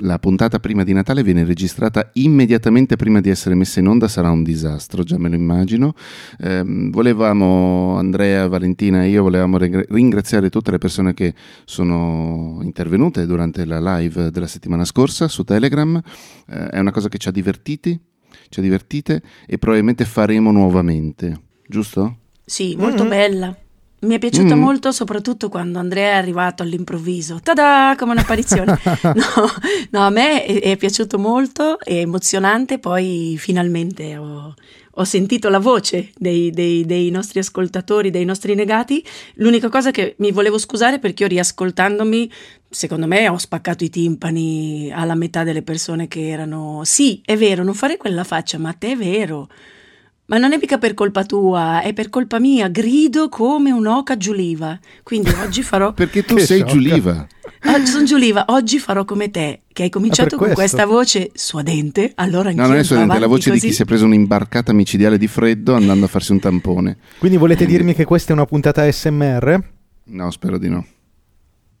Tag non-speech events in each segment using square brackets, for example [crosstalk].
la puntata prima di Natale viene registrata immediatamente prima di essere messa in onda, sarà un disastro, già me lo immagino. Eh, volevamo, Andrea, Valentina e io volevamo ringraziare tutte le persone che sono intervenute durante la live della settimana scorsa su Telegram. Eh, è una cosa che ci ha divertiti, ci ha divertite e probabilmente faremo nuovamente, giusto? Sì, molto mm-hmm. bella. Mi è piaciuta mm. molto soprattutto quando Andrea è arrivato all'improvviso, tada, come un'apparizione. [laughs] no, no, a me è, è, piaciuto molto, è emozionante, poi finalmente ho, ho sentito la voce dei, dei, dei, nostri ascoltatori, dei nostri negati. L'unica cosa che mi volevo scusare perché io riascoltandomi, secondo me ho spaccato i timpani alla metà delle persone che erano, sì, è vero, non fare quella faccia, ma te è vero. Ma non è mica per colpa tua, è per colpa mia. Grido come un'oca giuliva. Quindi oggi farò. [laughs] Perché tu sei sciocca. giuliva. Oggi sono giuliva, oggi farò come te, che hai cominciato con questa voce suadente. Allora No, non è suadente, è la voce così. di chi si è preso un'imbarcata micidiale di freddo andando a farsi un tampone. Quindi volete Quindi... dirmi che questa è una puntata SMR? No, spero di no.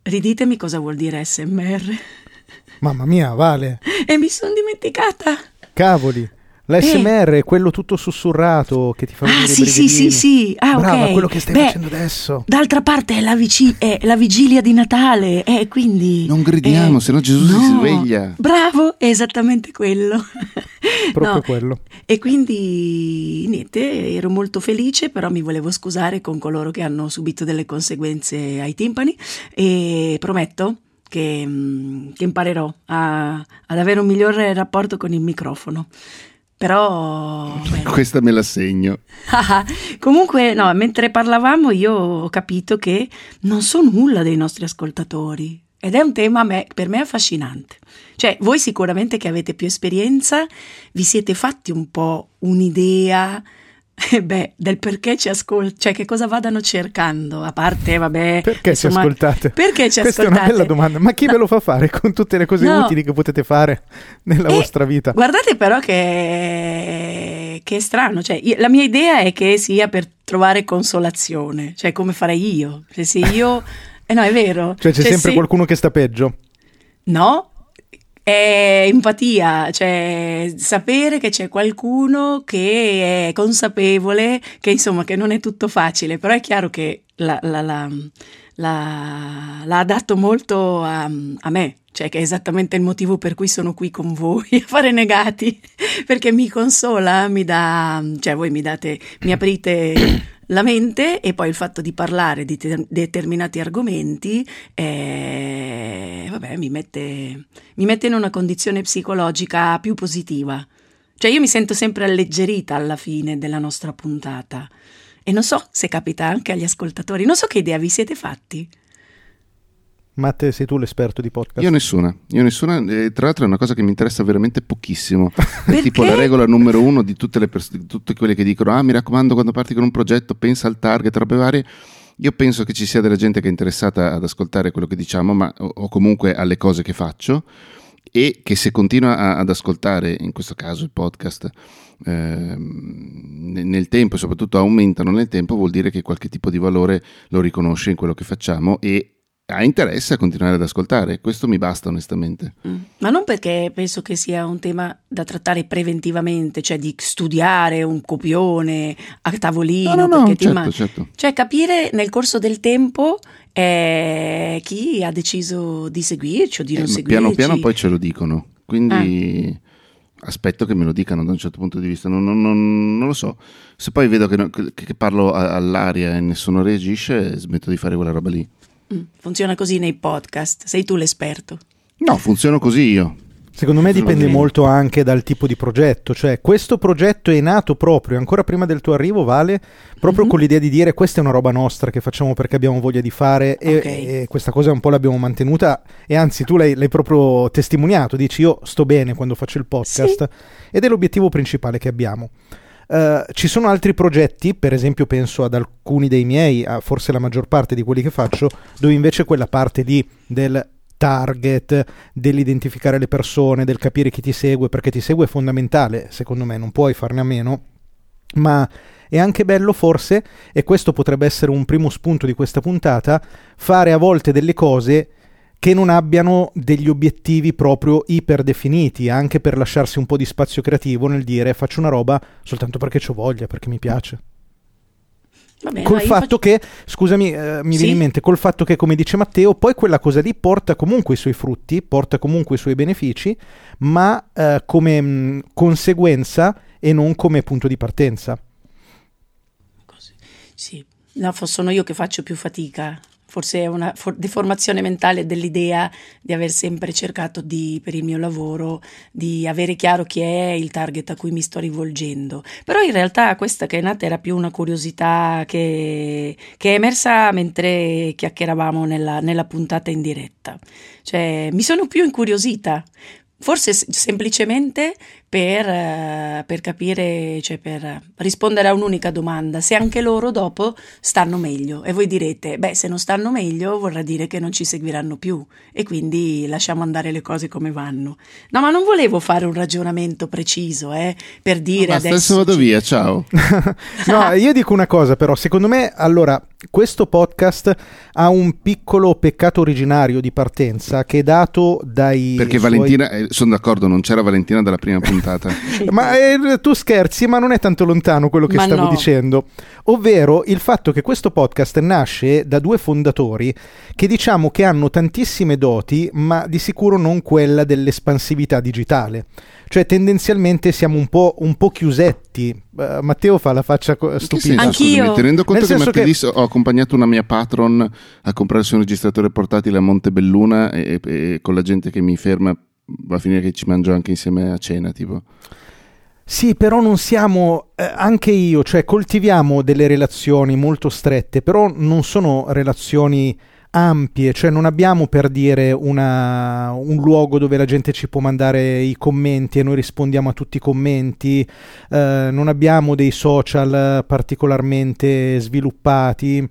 Riditemi cosa vuol dire SMR. Mamma mia, vale. [laughs] E mi sono dimenticata. Cavoli. L'ASMR eh. è quello tutto sussurrato che ti fa vedere ah, sì, sì, sì, sì. Ah, Brava, okay. quello che stai Beh, facendo adesso. D'altra parte è la, vici- è la vigilia di Natale, eh, quindi... Non gridiamo, eh, se no Gesù no. si sveglia. Bravo, è esattamente quello. [laughs] Proprio no. quello. E quindi, niente, ero molto felice, però mi volevo scusare con coloro che hanno subito delle conseguenze ai timpani e prometto che, mm, che imparerò a, ad avere un migliore rapporto con il microfono. Però... [laughs] Beh. Questa me la segno. [laughs] Comunque, no, mentre parlavamo io ho capito che non so nulla dei nostri ascoltatori. Ed è un tema me, per me affascinante. Cioè, voi sicuramente che avete più esperienza, vi siete fatti un po' un'idea [laughs] eh beh, del perché ci ascoltano, cioè che cosa vadano cercando, a parte, vabbè... Perché insomma, ci ascoltate? Perché ci Questa ascoltate? Questa è una bella domanda, ma chi no. ve lo fa fare con tutte le cose no. utili che potete fare nella e vostra vita? Guardate però che, che è strano, cioè la mia idea è che sia per trovare consolazione, cioè come farei io, cioè se io... [laughs] Eh no, è vero. Cioè c'è cioè, sempre se... qualcuno che sta peggio? No, è empatia, cioè sapere che c'è qualcuno che è consapevole, che insomma che non è tutto facile, però è chiaro che la, la, la, l'ha adatto molto a, a me, cioè che è esattamente il motivo per cui sono qui con voi a fare negati, [laughs] perché mi consola, mi dà, cioè voi mi date, mi aprite la mente e poi il fatto di parlare di te- determinati argomenti eh, vabbè, mi, mette, mi mette in una condizione psicologica più positiva. Cioè io mi sento sempre alleggerita alla fine della nostra puntata. E non so se capita anche agli ascoltatori, non so che idea vi siete fatti. Matte, sei tu l'esperto di podcast? Io nessuna, io nessuna. E tra l'altro è una cosa che mi interessa veramente pochissimo. [laughs] È tipo la regola numero uno di tutte, le pers- tutte quelle che dicono: Ah, mi raccomando, quando parti con un progetto, pensa al target, robe varie. Io penso che ci sia della gente che è interessata ad ascoltare quello che diciamo, ma, o, o comunque alle cose che faccio, e che se continua a, ad ascoltare, in questo caso il podcast, eh, nel tempo e soprattutto aumentano nel tempo, vuol dire che qualche tipo di valore lo riconosce in quello che facciamo e ha interesse a continuare ad ascoltare, questo mi basta onestamente. Mm. Ma non perché penso che sia un tema da trattare preventivamente, cioè di studiare un copione a tavolino. No, no, no certo, ma... certo. Cioè capire nel corso del tempo eh, chi ha deciso di seguirci o di non eh, seguirci. Piano piano poi ce lo dicono, quindi... Ah aspetto che me lo dicano da un certo punto di vista, non, non, non, non lo so. Se poi vedo che, che, parlo all'aria e nessuno reagisce, smetto di fare quella roba lì. Mm, funziona così nei podcast, sei tu l'esperto. No, funziono così io. Secondo me dipende molto anche dal tipo di progetto, cioè questo progetto è nato proprio, ancora prima del tuo arrivo, Vale, proprio mm-hmm. con l'idea di dire questa è una roba nostra che facciamo perché abbiamo voglia di fare e, okay. e questa cosa un po' l'abbiamo mantenuta e anzi tu l'hai, l'hai, proprio testimoniato, dici io sto bene quando faccio il podcast sì. ed è l'obiettivo principale che abbiamo. Uh, ci sono altri progetti, per esempio penso ad alcuni dei miei, forse la maggior parte di quelli che faccio, dove invece quella parte lì del target, dell'identificare le persone, del capire chi ti segue, perché ti segue è fondamentale, secondo me, non puoi farne a meno, ma è anche bello forse, e questo potrebbe essere un primo spunto di questa puntata, fare a volte delle cose che non abbiano degli obiettivi proprio iperdefiniti, anche per lasciarsi un po' di spazio creativo nel dire faccio una roba soltanto perché ho voglia, perché mi piace. Vabbè, col fatto faccio... che, scusami, eh, mi sì? viene in mente, col fatto che, come dice Matteo, poi quella cosa lì porta comunque i suoi frutti, porta comunque i suoi benefici, ma eh, come mh, conseguenza e non come punto di partenza. Così. Sì, no, sono io che faccio più fatica forse è una for- deformazione mentale dell'idea di aver sempre cercato di, per il mio lavoro, di avere chiaro chi è il target a cui mi sto rivolgendo. Però in realtà questa che è nata era più una curiosità che, che è emersa mentre chiacchieravamo nella, nella puntata in diretta. Cioè, mi sono più incuriosita Forse semplicemente per, uh, per, capire, cioè per rispondere a un'unica domanda, se anche loro dopo stanno meglio. E voi direte, beh, se non stanno meglio vorrà dire che non ci seguiranno più e quindi lasciamo andare le cose come vanno. No, ma non volevo fare un ragionamento preciso, eh, per dire no, adesso... Adesso vado ci... via, ciao. [laughs] no, io dico una cosa però, secondo me, allora, questo podcast ha un piccolo peccato originario di partenza che è dato dai... Perché suoi... Valentina, eh, sono d'accordo, non c'era Valentina dalla prima puntata. [laughs] ma eh, tu scherzi, ma non è tanto lontano quello che ma stavo no. dicendo. Ovvero il fatto che questo podcast nasce da due fondatori che diciamo che hanno tantissime doti, ma di sicuro non quella dell'espansività digitale. Cioè tendenzialmente siamo un po', un po chiusetti. Uh, Matteo fa la faccia stupida. Anch'io. Ti rendo conto Nel che martedì che... ho accompagnato una mia patron a comprare il suo registratore portatile a Montebelluna e, e, e con la gente che mi ferma va a finire che ci mangio anche insieme a cena, tipo. Sì, però non siamo, eh, anche io, cioè coltiviamo delle relazioni molto strette, però non sono relazioni ampie, cioè non abbiamo per dire una, un luogo dove la gente ci può mandare i commenti e noi rispondiamo a tutti i commenti, eh, non abbiamo dei social particolarmente sviluppati,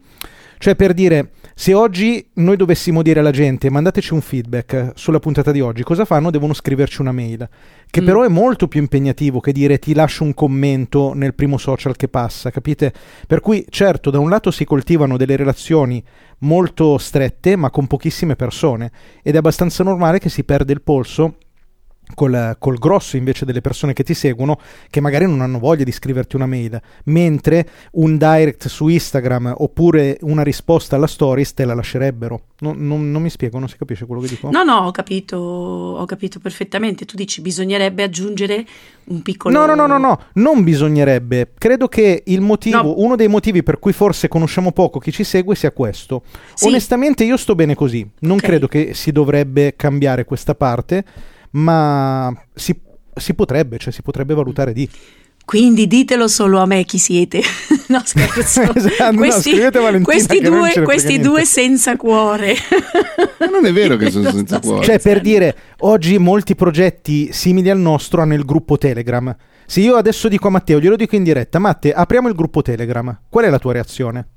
cioè per dire se oggi noi dovessimo dire alla gente mandateci un feedback sulla puntata di oggi, cosa fanno? Devono scriverci una mail, che mm. però è molto più impegnativo che dire ti lascio un commento nel primo social che passa, capite? Per cui certo, da un lato si coltivano delle relazioni molto strette, ma con pochissime persone, ed è abbastanza normale che si perde il polso Col, col, grosso invece delle persone che ti seguono che magari non hanno voglia di scriverti una mail, mentre un direct su Instagram oppure una risposta alla stories te la lascerebbero. No, non, non, mi spiego, non si capisce quello che dico. No, no, ho capito, ho capito perfettamente. Tu dici bisognerebbe aggiungere un piccolo... No, no, no, no, no, non bisognerebbe. Credo che il motivo, no. uno dei motivi per cui forse conosciamo poco chi ci segue sia questo. Sì. Onestamente io sto bene così, non okay. credo che si dovrebbe cambiare questa parte ma si, si potrebbe, cioè si potrebbe valutare di. Quindi ditelo solo a me chi siete. [laughs] no, scherzo. [laughs] esatto, questi, no, questi, due, questi due, senza cuore. non è vero che sono [laughs] senza cuore. Cioè, per dire, oggi molti progetti simili al nostro hanno il gruppo Telegram. Se io adesso dico a Matteo, glielo dico in diretta, Matte, apriamo il gruppo Telegram. Qual è la tua reazione?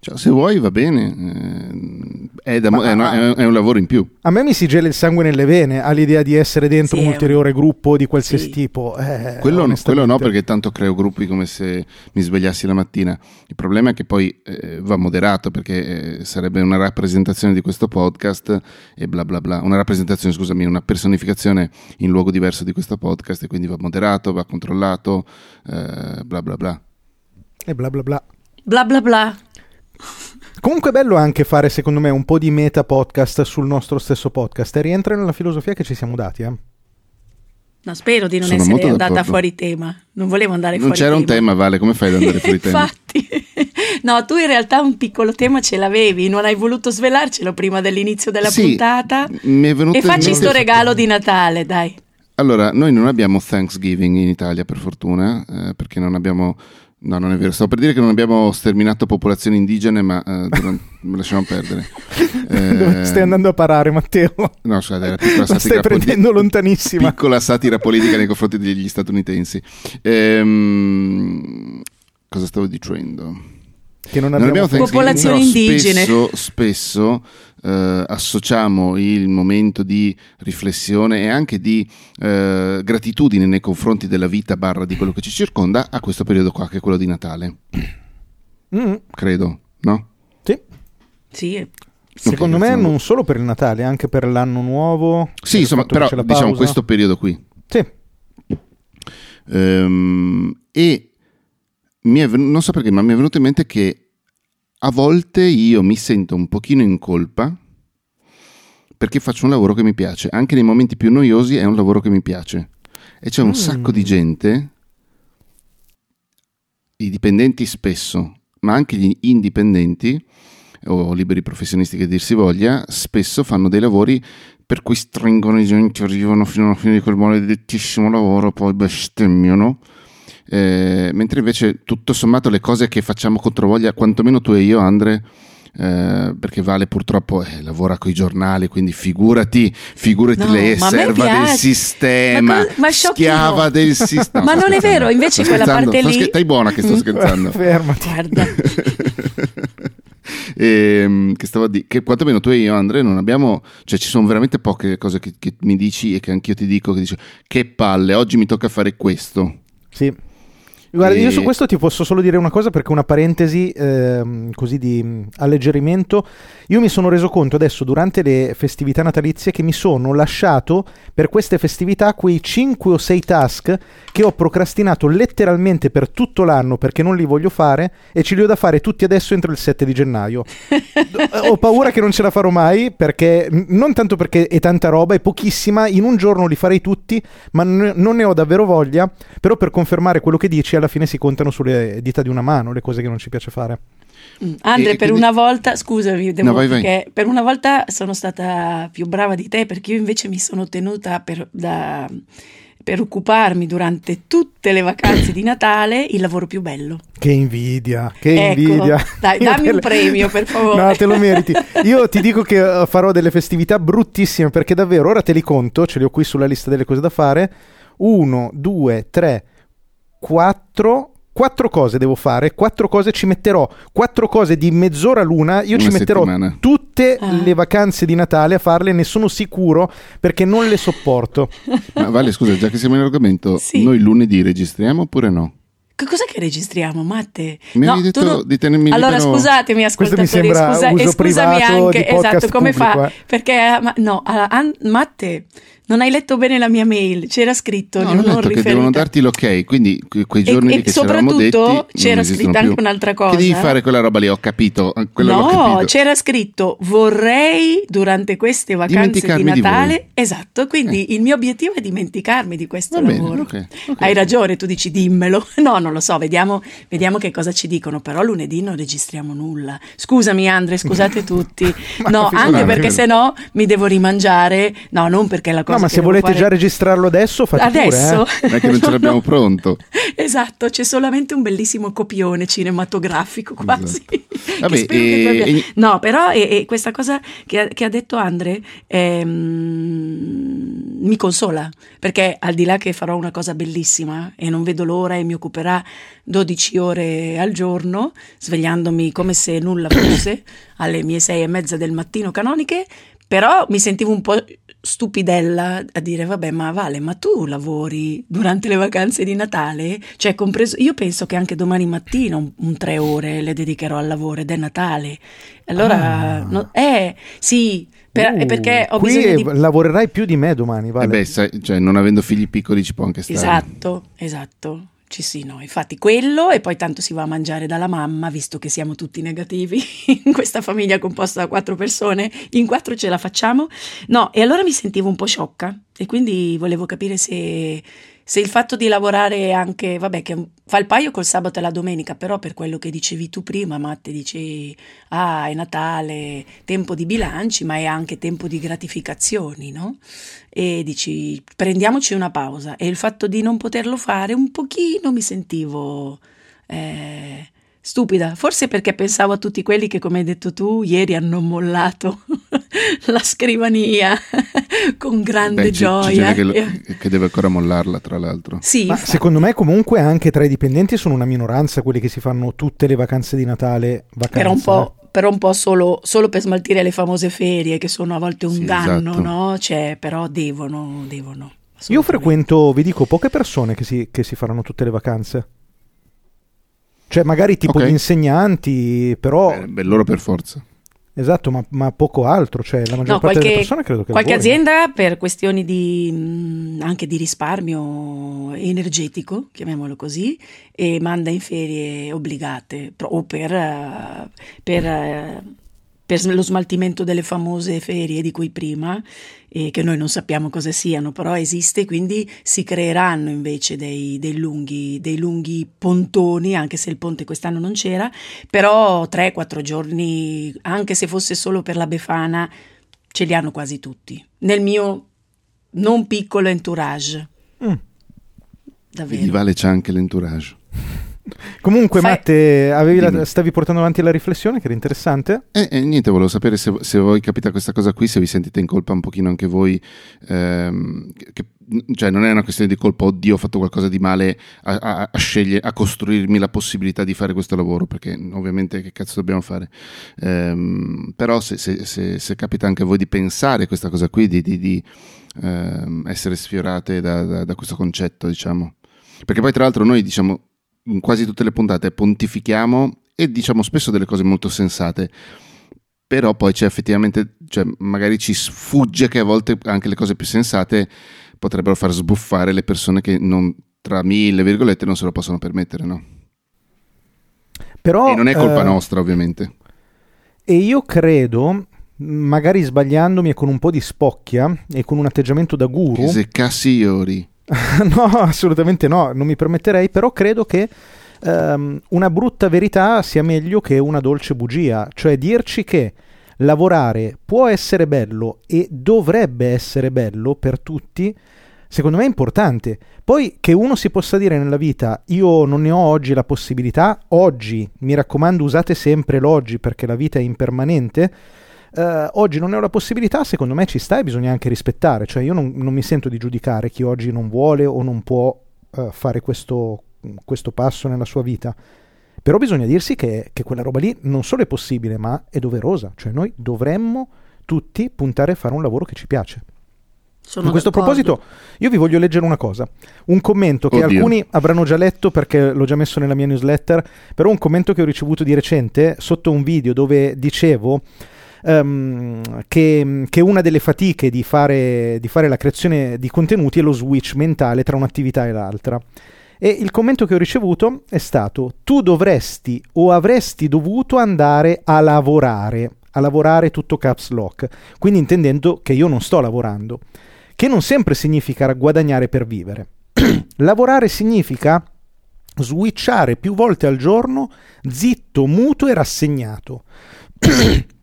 Cioè, se vuoi va bene, eh, è, da, è, una, è, un lavoro in più. A me mi si gela il sangue nelle vene all'idea di essere dentro sì, un ulteriore gruppo di qualsiasi sì. tipo. Eh, quello, quello, no, perché tanto creo gruppi come se mi svegliassi la mattina. Il problema è che poi eh, va moderato perché eh, sarebbe una rappresentazione di questo podcast e bla bla bla. Una rappresentazione, scusami, una personificazione in luogo diverso di questo podcast e quindi va moderato, va controllato, eh, bla bla bla. E bla bla bla. Bla bla bla. Comunque è bello anche fare, secondo me, un po' di meta podcast sul nostro stesso podcast e rientra nella filosofia che ci siamo dati, eh? No, spero di non Sono essere andata d'accordo. fuori tema. Non volevo andare non fuori tema. Non c'era un tema, Vale, come fai ad andare fuori [laughs] tema? Infatti. no, tu in realtà un piccolo tema ce l'avevi, non hai voluto svelarcelo prima dell'inizio della sì, puntata. Mi è venuto e facci sto regalo di Natale, dai. Allora, noi non abbiamo Thanksgiving in Italia, per fortuna, eh, perché non abbiamo No, non è vero. Stavo per dire che non abbiamo sterminato popolazioni indigene, ma uh, durante... lasciamo perdere. Dove [laughs] stai andando a parare, Matteo? No, scusate, era piccola [laughs] satira. stai prendendo poli... lontanissima. Piccola satira politica nei confronti degli statunitensi. Ehm... Cosa stavo dicendo? Che non abbiamo, non abbiamo popolazioni indigene. Spesso, spesso eh, associamo il momento di riflessione e anche di eh, gratitudine nei confronti della vita barra di quello che ci circonda a questo periodo qua, che è quello di Natale. Mm. Credo, no? Sì. Sì, Secondo okay, me non solo per il Natale, anche per l'anno nuovo. Sì, insomma, però diciamo questo periodo qui. Sì. Um, e mi è, non so perché, ma mi è venuto in mente che a volte io mi sento un pochino in colpa perché faccio un lavoro che mi piace. Anche nei momenti più noiosi è un lavoro che mi piace. E c'è un mm. sacco di gente, i dipendenti spesso, ma anche gli indipendenti o liberi professionisti che dir si voglia, spesso fanno dei lavori per cui stringono i gente, arrivano fino alla fine di quel maledettissimo lavoro, poi bestemmiano. Eh, mentre invece tutto sommato le cose che facciamo contro voglia, quantomeno tu e io, Andre, eh, perché Vale purtroppo eh, lavora con i giornali, quindi figurati, figurati no, lei è serva del sistema, ma, ma schiava del sistema. [laughs] ma non è vero, invece quella parte lì... Stai buona che sto scherzando. [laughs] Fermati. Guarda. e, [laughs] ehm, che stavo a dire che quantomeno tu e io Andrea non abbiamo cioè ci sono veramente poche cose che, che mi dici e che anch'io ti dico che dici che palle oggi mi tocca fare questo sì Guarda, e... io su questo ti posso solo dire una cosa perché una parentesi ehm, così di mm, alleggerimento. Io mi sono reso conto adesso durante le festività natalizie che mi sono lasciato per queste festività quei 5 o 6 task che ho procrastinato letteralmente per tutto l'anno perché non li voglio fare e ce li ho da fare tutti adesso entro il 7 di gennaio. [laughs] ho paura che non ce la farò mai perché non tanto perché è tanta roba, è pochissima, in un giorno li farei tutti, ma n- non ne ho davvero voglia, però per confermare quello che dici alla fine si contano sulle dita di una mano le cose che non ci piace fare. Mm. Andre, per una volta, scusami, devo, no, vai, vai. per una volta sono stata più brava di te perché io invece mi sono tenuta per, da, per occuparmi durante tutte le vacanze di Natale il lavoro più bello. Che invidia, che ecco, invidia. Dai, dammi un premio per [laughs] favore. No, te lo meriti. Io ti dico che eh, farò delle festività bruttissime perché davvero, ora te li conto, ce li ho qui sulla lista delle cose da fare. Uno, due, tre, quattro quattro cose devo fare, quattro cose ci metterò, quattro cose di mezz'ora l'una, io Una ci metterò settimana. tutte ah. le vacanze di Natale a farle, ne sono sicuro perché non le sopporto. Ma Vale, scusa, già che siamo in argomento, sì. noi lunedì registriamo oppure no? Che cos'è che registriamo, Matte? Mi no, detto non... di tenermi Allora libero... scusatemi ascoltatori, scusa, e scusami anche, esatto, come pubblico, fa? Eh. Perché ma, no, a, Matte non hai letto bene la mia mail, c'era scritto no, non, non che devono darti l'ok, quindi quei giorni e, che e soprattutto c'era scritto anche un'altra cosa. Che devi fare quella roba lì, ho capito. no, capito. c'era scritto vorrei durante queste vacanze di Natale, di esatto, quindi eh. il mio obiettivo è dimenticarmi di questo Va lavoro. Bene, okay, okay. Hai ragione, tu dici dimmelo. [laughs] No, non lo so, vediamo, vediamo che cosa ci dicono, però lunedì non registriamo nulla. Scusami Andre, scusate [laughs] tutti. no, anche perché se no mi devo rimangiare, no, non perché la cosa ma se volete fare... già registrarlo adesso, fate adesso. pure. Eh? Non è che non ce l'abbiamo pronto. [laughs] esatto, c'è solamente un bellissimo copione cinematografico quasi. Esatto. Vabbè, [laughs] e... abbia... No, però e, e questa cosa che ha, che ha detto Andre ehm, mi consola, perché al di là che farò una cosa bellissima e non vedo l'ora e mi occuperà 12 ore al giorno, svegliandomi come se nulla fosse [coughs] alle mie sei e mezza del mattino canoniche, però mi sentivo un po' stupidella a dire vabbè ma Vale ma tu lavori durante le vacanze di Natale cioè compreso io penso che anche domani mattina un, un tre ore le dedicherò al lavoro ed è Natale allora ah. no, eh sì per, uh, perché ho qui bisogno di... lavorerai più di me domani vale? Eh beh, sai, cioè, non avendo figli piccoli ci può anche stare esatto esatto ci sì, no, infatti quello e poi tanto si va a mangiare dalla mamma, visto che siamo tutti negativi [laughs] in questa famiglia composta da quattro persone, in quattro ce la facciamo. No, e allora mi sentivo un po' sciocca e quindi volevo capire se se il fatto di lavorare anche, vabbè, che fa il paio col sabato e la domenica, però per quello che dicevi tu prima, Matte, dici, ah, è Natale, tempo di bilanci, ma è anche tempo di gratificazioni, no? E dici, prendiamoci una pausa. E il fatto di non poterlo fare, un pochino mi sentivo... Eh, stupida, forse perché pensavo a tutti quelli che, come hai detto tu, ieri hanno mollato [laughs] la scrivania [laughs] con grande Beh, gioia. C'è che, che, deve ancora mollarla, tra l'altro. Sì, Ma secondo me comunque anche tra i dipendenti sono una minoranza quelli che si fanno tutte le vacanze di Natale vacanza. Era un po' però un po' solo, solo, per smaltire le famose ferie che sono a volte un sì, danno, esatto. no? Cioè, però devono, devono. Io frequento, vi dico, poche persone che si, che si faranno tutte le vacanze. Cioè, magari tipo okay. gli insegnanti, però. Beh, beh, loro per forza. Esatto, ma, ma, poco altro, cioè la maggior no, parte qualche, delle persone credo che Qualche azienda per questioni di, anche di risparmio energetico, chiamiamolo così, e manda in ferie obbligate o per, uh, per uh, per lo smaltimento delle famose ferie di cui prima, eh, che noi non sappiamo cosa siano, però esiste, quindi si creeranno invece dei, dei, lunghi, dei lunghi pontoni, anche se il ponte quest'anno non c'era, però 3-4 giorni, anche se fosse solo per la Befana, ce li hanno quasi tutti. Nel mio non piccolo entourage. Mm. Davvero. Vedi, vale c'è anche l'entourage. Comunque, Fai... Matte, la, stavi portando avanti la riflessione che era interessante. Eh, eh, niente, volevo sapere se, se voi capita questa cosa qui, se vi sentite in colpa un pochino anche voi. Ehm, che, cioè, non è una questione di colpa, oddio, ho fatto qualcosa di male a, a, a, scegliere, a costruirmi la possibilità di fare questo lavoro, perché ovviamente che cazzo dobbiamo fare? Ehm, però se, se, se, se, capita anche a voi di pensare questa cosa qui, di, di, di ehm, essere sfiorate da, da, da questo concetto, diciamo. Perché poi tra l'altro noi diciamo in quasi tutte le puntate pontifichiamo e diciamo spesso delle cose molto sensate, però poi c'è effettivamente, cioè magari ci sfugge che a volte anche le cose più sensate potrebbero far sbuffare le persone che non, tra mille virgolette non se lo possono permettere, no? Però, e non è colpa eh, nostra, ovviamente. E io credo, magari sbagliandomi e con un po' di spocchia e con un atteggiamento da guru... Se cassiori [laughs] no, assolutamente no, non mi permetterei, però credo che um, una brutta verità sia meglio che una dolce bugia, cioè dirci che lavorare può essere bello e dovrebbe essere bello per tutti, secondo me è importante. Poi che uno si possa dire nella vita io non ne ho oggi la possibilità, oggi, mi raccomando usate sempre l'oggi perché la vita è impermanente, Uh, oggi non ho la possibilità, secondo me ci sta e bisogna anche rispettare, cioè io non, non mi sento di giudicare chi oggi non vuole o non può uh, fare questo, questo, passo nella sua vita, però bisogna dirsi che, che, quella roba lì non solo è possibile, ma è doverosa, cioè noi dovremmo tutti puntare a fare un lavoro che ci piace. Sono a questo d'accordo. proposito, io vi voglio leggere una cosa, un commento che Oddio. alcuni avranno già letto perché l'ho già messo nella mia newsletter, però un commento che ho ricevuto di recente sotto un video dove dicevo um, che, che, una delle fatiche di fare, di fare la creazione di contenuti è lo switch mentale tra un'attività e l'altra. E il commento che ho ricevuto è stato: Tu dovresti o avresti dovuto andare a lavorare, a lavorare tutto caps lock. Quindi intendendo che io non sto lavorando, che non sempre significa guadagnare per vivere. [clears throat] lavorare significa switchare più volte al giorno, zitto, muto e rassegnato. [clears throat]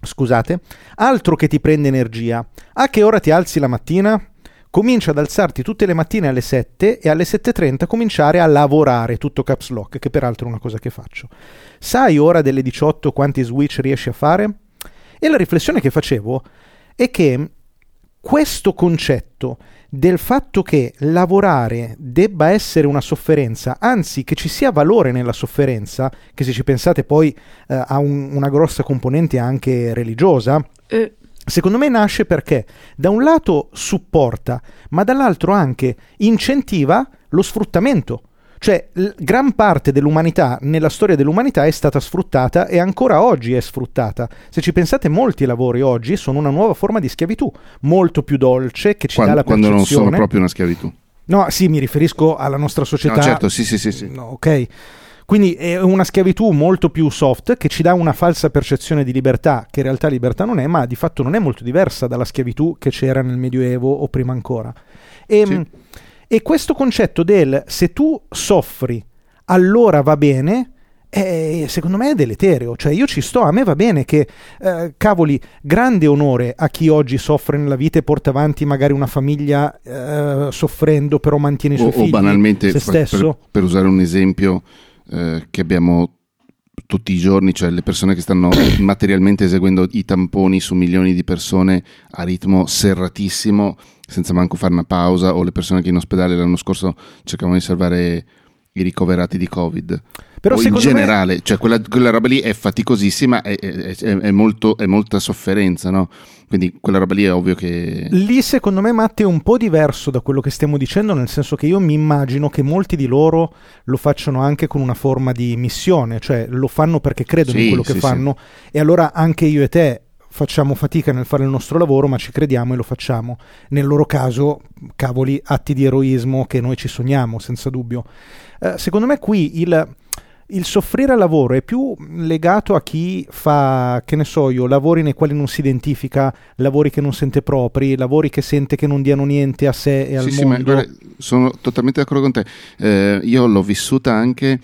Scusate, altro che ti prende energia. A che ora ti alzi la mattina? Comincia ad alzarti tutte le mattine alle 7 e alle 7.30 cominciare a lavorare tutto caps lock, che peraltro è una cosa che faccio. Sai ora delle 18 quanti switch riesci a fare? E la riflessione che facevo è che questo concetto del fatto che lavorare debba essere una sofferenza, anzi che ci sia valore nella sofferenza, che se ci pensate poi eh, ha un, una grossa componente anche religiosa, eh. secondo me nasce perché da un lato supporta, ma dall'altro anche incentiva lo sfruttamento. Cioè, l- gran parte dell'umanità, nella storia dell'umanità, è stata sfruttata e ancora oggi è sfruttata. Se ci pensate, molti lavori oggi sono una nuova forma di schiavitù, molto più dolce, che ci quando, dà la percezione... Quando non sono proprio una schiavitù. No, sì, mi riferisco alla nostra società. No, certo, sì, sì, sì. sì. No, ok. Quindi è una schiavitù molto più soft che ci dà una falsa percezione di libertà, che in realtà libertà non è, ma di fatto non è molto diversa dalla schiavitù che c'era nel Medioevo o prima ancora. E, sì. E questo concetto del se tu soffri, allora va bene, è, secondo me è deleterio. Cioè, io ci sto, a me va bene che, eh, cavoli, grande onore a chi oggi soffre nella vita e porta avanti magari una famiglia eh, soffrendo, però mantiene i suoi o, figli. O banalmente, se stesso. Per, per usare un esempio eh, che abbiamo tutti i giorni, cioè le persone che stanno [coughs] materialmente eseguendo i tamponi su milioni di persone a ritmo serratissimo, senza manco fare una pausa, o le persone che in ospedale l'anno scorso cercavano di salvare i ricoverati di Covid. Però o in generale, me... cioè quella, quella, roba lì è faticosissima, è, è, è, è molto, molta sofferenza, no? Quindi quella roba lì è ovvio che... Lì secondo me Matte è un po' diverso da quello che stiamo dicendo, nel senso che io mi immagino che molti di loro lo facciano anche con una forma di missione, cioè lo fanno perché credono sì, in quello che sì, fanno sì. e allora anche io e te facciamo fatica nel fare il nostro lavoro, ma ci crediamo e lo facciamo. Nel loro caso, cavoli, atti di eroismo che noi ci sogniamo, senza dubbio. Eh, secondo me qui il, il soffrire al lavoro è più legato a chi fa, che ne so io, lavori nei quali non si identifica, lavori che non sente propri, lavori che sente che non diano niente a sé e al sì, mondo. Sì, ma guarda, sono totalmente d'accordo con te. Eh, io l'ho vissuta anche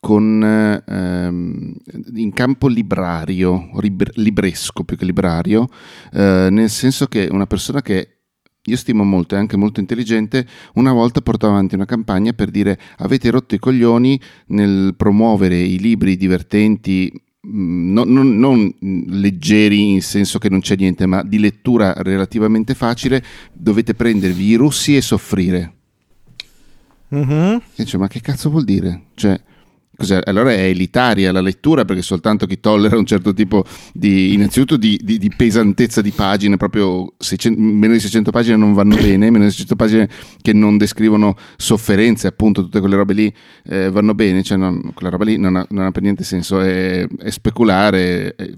con, ehm, in campo librario, libresco più che librario, eh, nel senso che una persona che io stimo molto e anche molto intelligente, una volta portò avanti una campagna per dire avete rotto i coglioni nel promuovere i libri divertenti, mm, non, non, non, leggeri in senso che non c'è niente, ma di lettura relativamente facile, dovete prendervi i russi e soffrire. Mm-hmm. Dice, ma che cazzo vuol dire? Cioè, Cos'è? Allora è elitaria la lettura perché soltanto chi tollera un certo tipo di, innanzitutto di, di, di pesantezza di pagine, proprio 600, meno di 600 pagine non vanno [coughs] bene, meno di 600 pagine che non descrivono sofferenze, appunto tutte quelle robe lì eh, vanno bene, cioè non, quella roba lì non ha, non ha per niente senso, è, è speculare, è,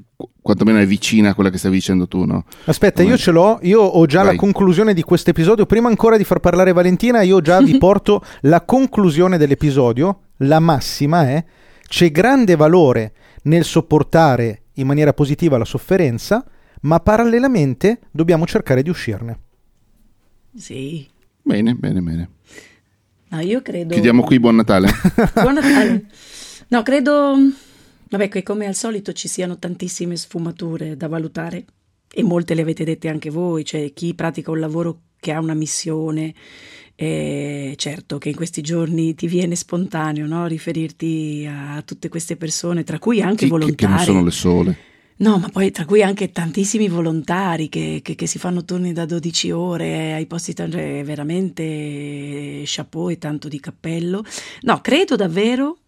quantomeno è vicina a quella che stavi dicendo tu, no? Aspetta, Come... io ce l'ho, io ho già Vai. la conclusione di questo episodio, prima ancora di far parlare Valentina, io già vi [laughs] porto la conclusione dell'episodio la massima è c'è grande valore nel sopportare in maniera positiva la sofferenza, ma parallelamente dobbiamo cercare di uscirne. Sì. Bene, bene, bene. No, io credo... Chiudiamo qui, buon Natale. [laughs] buon Natale. No, credo... Vabbè, che come al solito ci siano tantissime sfumature da valutare e molte le avete dette anche voi, cioè chi pratica un lavoro che ha una missione, e certo che in questi giorni ti viene spontaneo no? riferirti a tutte queste persone, tra cui anche sì, volontari. Che, che non sono le sole. No, ma poi tra cui anche tantissimi volontari che, che, che si fanno turni da 12 ore ai posti cioè, veramente chapeau e tanto di cappello. No, credo davvero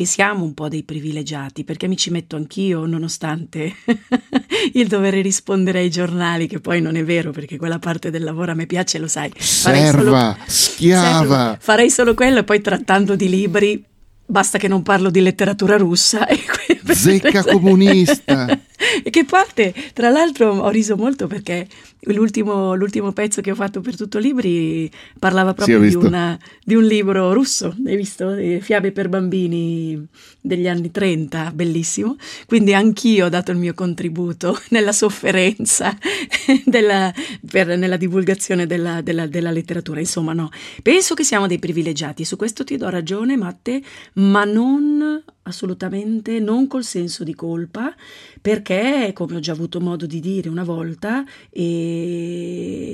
che siamo un po' dei privilegiati, perché mi ci metto anch'io, nonostante [laughs] il dover rispondere ai giornali, che poi non è vero, perché quella parte del lavoro a me piace, lo sai. Serva, solo, schiava. Serva, farei solo quello e poi trattando di libri Basta che non parlo di letteratura russa. [laughs] Zecca comunista! [laughs] [laughs] e che parte, tra l'altro ho riso molto perché l'ultimo, l'ultimo, pezzo che ho fatto per tutto libri parlava proprio sì, di, una, di, un libro russo, hai visto? Fiabe per bambini degli anni 30, bellissimo. Quindi anch'io ho dato il mio contributo [laughs] nella sofferenza, [laughs] della, per, nella divulgazione della, della, della letteratura. Insomma, no, penso che siamo dei privilegiati, su questo ti do ragione, Matte, ma non assolutamente non col senso di colpa, perché, come ho già avuto modo di dire una volta, eh,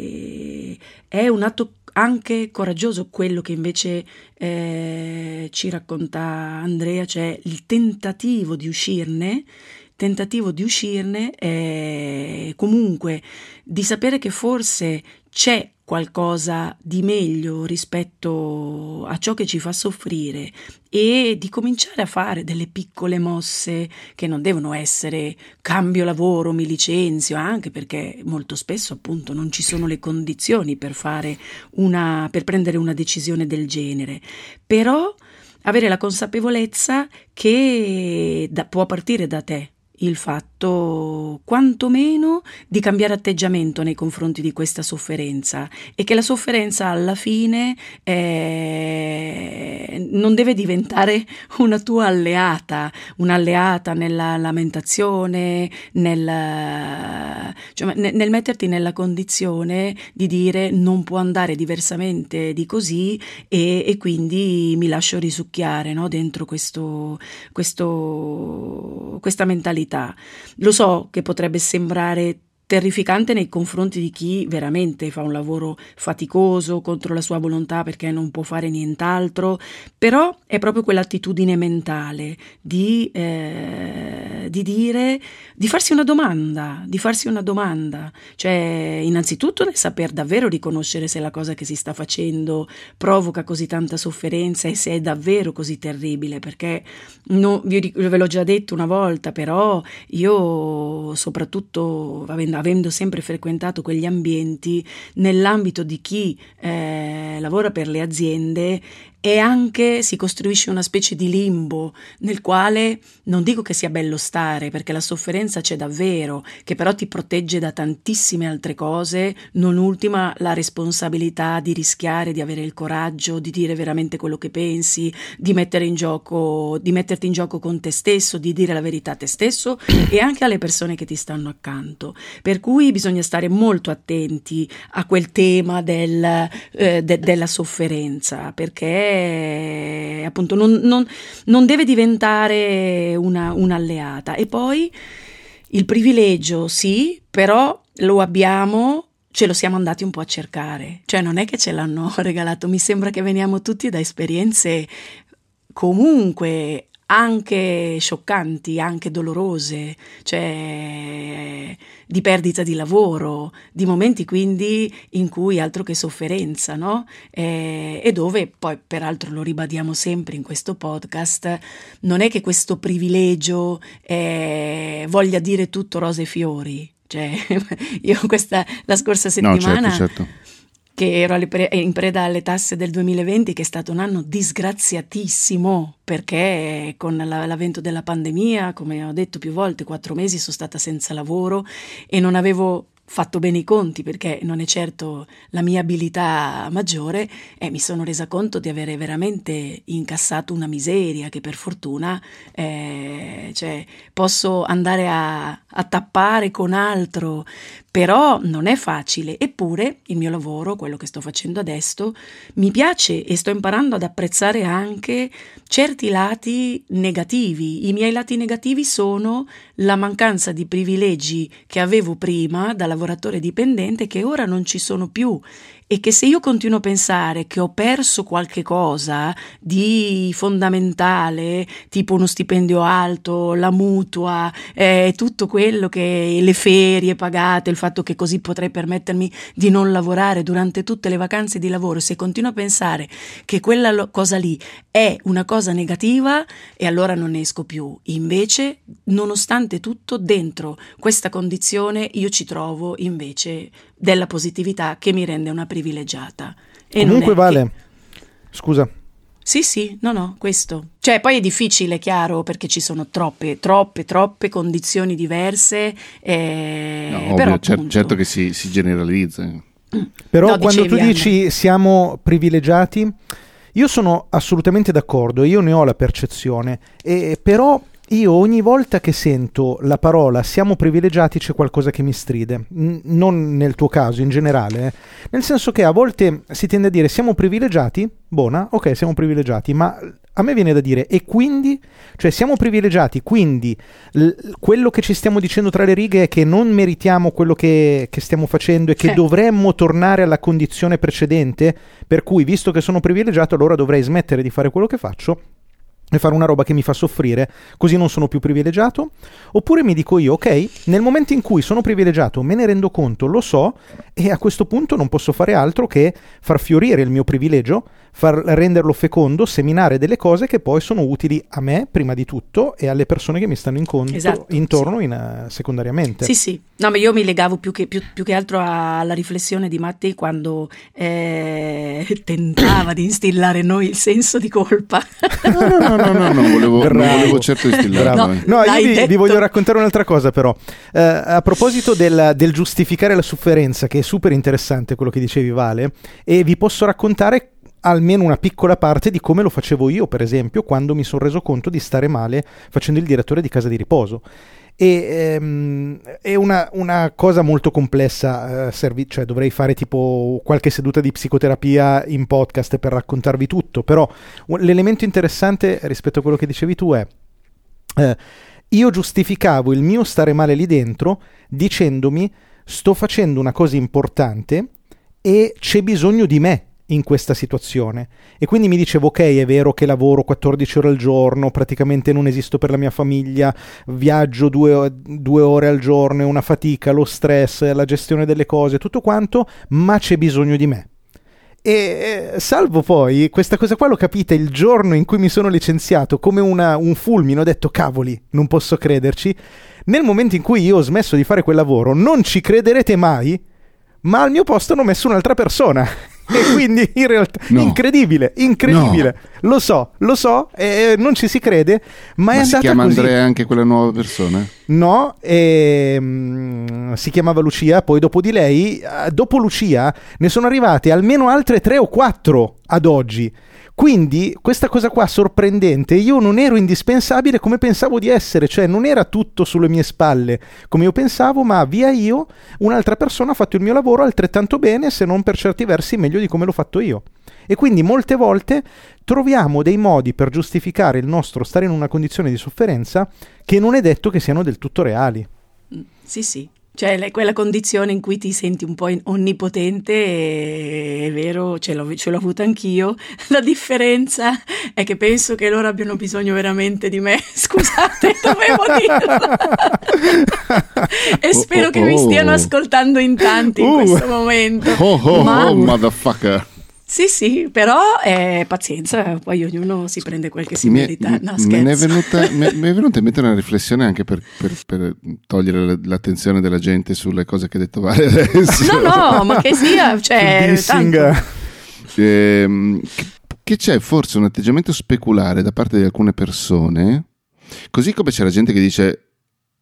è un atto anche coraggioso quello che invece eh, ci racconta Andrea, cioè il tentativo di uscirne tentativo di uscirne e comunque di sapere che forse c'è qualcosa di meglio rispetto a ciò che ci fa soffrire e di cominciare a fare delle piccole mosse che non devono essere cambio lavoro, mi licenzio, anche perché molto spesso appunto non ci sono le condizioni per fare una per prendere una decisione del genere. Però avere la consapevolezza che da, può partire da te, il fatto quantomeno di cambiare atteggiamento nei confronti di questa sofferenza e che la sofferenza alla fine eh, non deve diventare [laughs] una tua alleata, un'alleata nella lamentazione, nel, cioè, nel metterti nella condizione di dire non può andare diversamente di così e, e quindi mi lascio risucchiare no? dentro questo, questo, questa mentalità. Lo so che potrebbe sembrare terrificante nei confronti di chi veramente fa un lavoro faticoso contro la sua volontà perché non può fare nient'altro, però è proprio quell'attitudine mentale di, eh, di dire, di farsi una domanda, di farsi una domanda, cioè innanzitutto nel saper davvero riconoscere se la cosa che si sta facendo provoca così tanta sofferenza e se è davvero così terribile, perché no, ve l'ho già detto una volta, però io soprattutto avendo avendo sempre frequentato quegli ambienti, nell'ambito di chi eh, lavora per le aziende, e anche si costruisce una specie di limbo nel quale non dico che sia bello stare perché la sofferenza c'è davvero, che però ti protegge da tantissime altre cose, non ultima la responsabilità di rischiare, di avere il coraggio, di dire veramente quello che pensi, di mettere in gioco, di metterti in gioco con te stesso, di dire la verità a te stesso e anche alle persone che ti stanno accanto. Per cui bisogna stare molto attenti a quel tema del, eh, de, della sofferenza perché appunto non, non, non deve diventare una, un'alleata. E poi il privilegio, sì, però lo abbiamo ce lo siamo andati un po' a cercare, cioè non è che ce l'hanno [laughs] regalato, mi sembra che veniamo tutti da esperienze comunque anche scioccanti, anche dolorose, cioè di perdita di lavoro, di momenti quindi in cui altro che sofferenza, no? E, e dove poi, peraltro lo ribadiamo sempre in questo podcast, non è che questo privilegio eh, voglia dire tutto rose e fiori. Cioè, [laughs] io questa la scorsa settimana no, certo, certo che ero in preda alle tasse del 2020, che è stato un anno disgraziatissimo perché con l'avvento della pandemia, come ho detto più volte, quattro mesi sono stata senza lavoro e non avevo fatto bene i conti perché non è certo la mia abilità maggiore e mi sono resa conto di avere veramente incassato una miseria che per fortuna eh, cioè, posso andare a, a tappare con altro. Però non è facile, eppure il mio lavoro, quello che sto facendo adesso, mi piace e sto imparando ad apprezzare anche certi lati negativi. I miei lati negativi sono la mancanza di privilegi che avevo prima da lavoratore dipendente che ora non ci sono più e che se io continuo a pensare che ho perso qualche cosa di fondamentale, tipo uno stipendio alto, la mutua, eh, tutto quello che le ferie pagate, il fatto che così potrei permettermi di non lavorare durante tutte le vacanze di lavoro, se continuo a pensare che quella lo- cosa lì è una cosa negativa e allora non ne esco più. Invece, nonostante tutto, dentro questa condizione io ci trovo invece della positività che mi rende una privilegiata. E Comunque vale. Che... Scusa. Sì, sì, no, no, questo. Cioè, poi è difficile, chiaro, perché ci sono troppe, troppe, troppe condizioni diverse. Eh, no, però, ovvio, cer- certo che si, si generalizza. Mm. Però no, quando tu dici Anna. siamo privilegiati, io sono assolutamente d'accordo, io ne ho la percezione, e, però io ogni volta che sento la parola siamo privilegiati c'è qualcosa che mi stride, N- non nel tuo caso, in generale, eh. nel senso che a volte si tende a dire siamo privilegiati, buona, ok, siamo privilegiati, ma a me viene da dire e quindi, cioè siamo privilegiati, quindi l- quello che ci stiamo dicendo tra le righe è che non meritiamo quello che, che stiamo facendo e che eh. dovremmo tornare alla condizione precedente, per cui visto che sono privilegiato allora dovrei smettere di fare quello che faccio e fare una roba che mi fa soffrire, così non sono più privilegiato? Oppure mi dico io, ok, nel momento in cui sono privilegiato, me ne rendo conto, lo so, e a questo punto non posso fare altro che far fiorire il mio privilegio, far renderlo fecondo, seminare delle cose che poi sono utili a me prima di tutto e alle persone che mi stanno incontro, esatto, intorno sì. in, uh, secondariamente. Sì, sì. No, ma io mi legavo più che, più, più che altro alla riflessione di Matti quando eh, [laughs] tentava di instillare in noi il senso di colpa. no, no, no, no, no, non volevo, volevo certo instillarlo. No, no io vi, vi, voglio raccontare un'altra cosa però. Eh, a proposito del, del giustificare la sofferenza, che è super interessante quello che dicevi Vale, e vi posso raccontare almeno una piccola parte di come lo facevo io, per esempio, quando mi sono reso conto di stare male facendo il direttore di casa di riposo. E ehm, è una, una, cosa molto complessa, eh, servi, cioè dovrei fare tipo qualche seduta di psicoterapia in podcast per raccontarvi tutto, però l'elemento interessante rispetto a quello che dicevi tu è... Eh, io giustificavo il mio stare male lì dentro dicendomi sto facendo una cosa importante e c'è bisogno di me in questa situazione. E quindi mi dicevo, ok, è vero che lavoro 14 ore al giorno, praticamente non esisto per la mia famiglia, viaggio due, due ore al giorno, è una fatica, lo stress, la gestione delle cose, tutto quanto, ma c'è bisogno di me. E salvo poi, questa cosa qua l'ho capita il giorno in cui mi sono licenziato come una, un fulmine, ho detto cavoli, non posso crederci. Nel momento in cui io ho smesso di fare quel lavoro, non ci crederete mai, ma al mio posto hanno messo un'altra persona. E quindi in realtà no. incredibile, incredibile. No. Lo so, lo so, e non ci si crede, ma, ma è andata si chiama così. Andrea anche quella nuova persona? No, e, um, si chiamava Lucia, poi dopo di lei, uh, dopo Lucia ne sono arrivate almeno altre tre o quattro ad oggi. Quindi questa cosa qua sorprendente, io non ero indispensabile come pensavo di essere, cioè non era tutto sulle mie spalle come io pensavo, ma via io un'altra persona ha fatto il mio lavoro altrettanto bene, se non per certi versi meglio di come l'ho fatto io. E quindi molte volte troviamo dei modi per giustificare il nostro stare in una condizione di sofferenza che non è detto che siano del tutto reali. Mm, sì, sì. Cioè, quella condizione in cui ti senti un po' onnipotente, è vero, ce l'ho, ce l'ho avuta anch'io. [laughs] La differenza è che penso che loro abbiano bisogno veramente di me. [laughs] Scusate, dovevo [laughs] dirlo. e spero oh, oh, che oh. mi stiano ascoltando in tanti in uh. questo momento. Oh, oh, Ma... oh, motherfucker. Sì, sì, però eh, pazienza, poi ognuno si prende quel che si mi merita. No, me ne è venuta, [laughs] mi è venuta in mente una riflessione anche per, per, per, togliere l'attenzione della gente sulle cose che ha detto Vale adesso. No, no, ma che sia, [laughs] cioè, eh, che c'è forse un atteggiamento speculare da parte di alcune persone, così come c'è la gente che dice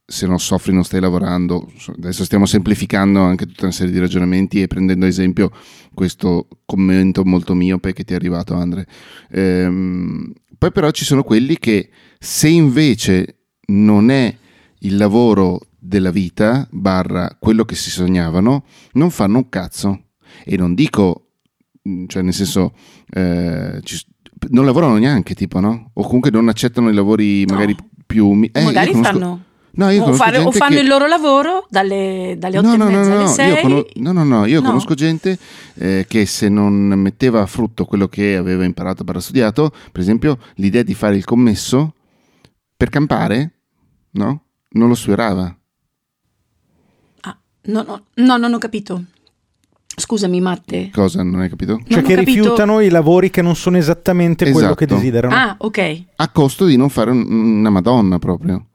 se non soffri non stai lavorando. Adesso stiamo semplificando anche tutta una serie di ragionamenti e prendendo esempio questo commento molto miope che ti è arrivato Andre. Ehm, poi però ci sono quelli che se invece non è il lavoro della vita, barra quello che si sognavano, non fanno un cazzo. E non dico, cioè nel senso, eh, ci, non lavorano neanche, tipo, no? O comunque non accettano i lavori magari no. più... Eh, magari conosco, fanno No, o, fare, o, fanno che... il loro lavoro dalle, dalle 8 no, no, e mezza no, alle 6. Conos- no, no, no, io conosco gente eh, che se non metteva a frutto quello che aveva imparato per studiato, per esempio l'idea di fare il commesso per campare, no? Non lo sfiorava. Ah, no, no, no, non ho capito. Scusami, Matte. Cosa non hai capito? Cioè che capito... rifiutano i lavori che non sono esattamente esatto. quello che esatto. desiderano. Ah, ok. A costo di non fare un, una Madonna proprio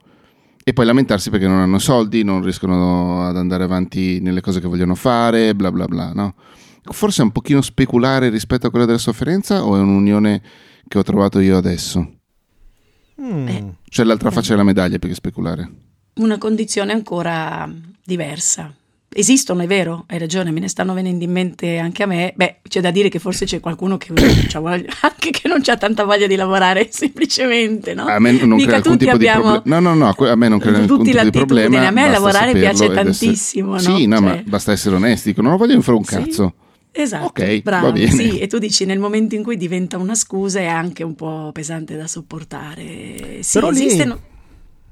e poi lamentarsi perché non hanno soldi, non riescono ad andare avanti nelle cose che vogliono fare, bla bla bla, no? Forse è un pochino speculare rispetto a quella della sofferenza o è un'unione che ho trovato io adesso? Mm. Eh. Cioè l'altra faccia della medaglia più che speculare. Una condizione ancora diversa esistono, è vero, hai ragione, me ne stanno venendo in mente anche a me. Beh, c'è da dire che forse c'è qualcuno che voglia, [laughs] anche che non ha tanta voglia di lavorare, [laughs] semplicemente, no? A me non Mica crea alcun tipo abbiamo, di problema. No, no, no, a me non crea alcun tipo di problema. A me lavorare piace tantissimo, essere... no? Sì, no, cioè... ma basta essere onesti, non voglio fare un cazzo. Sì. Esatto, okay, bravo. Sì, e tu dici nel momento in cui diventa una scusa è anche un po' pesante da sopportare. Sì, Però esistono... Lì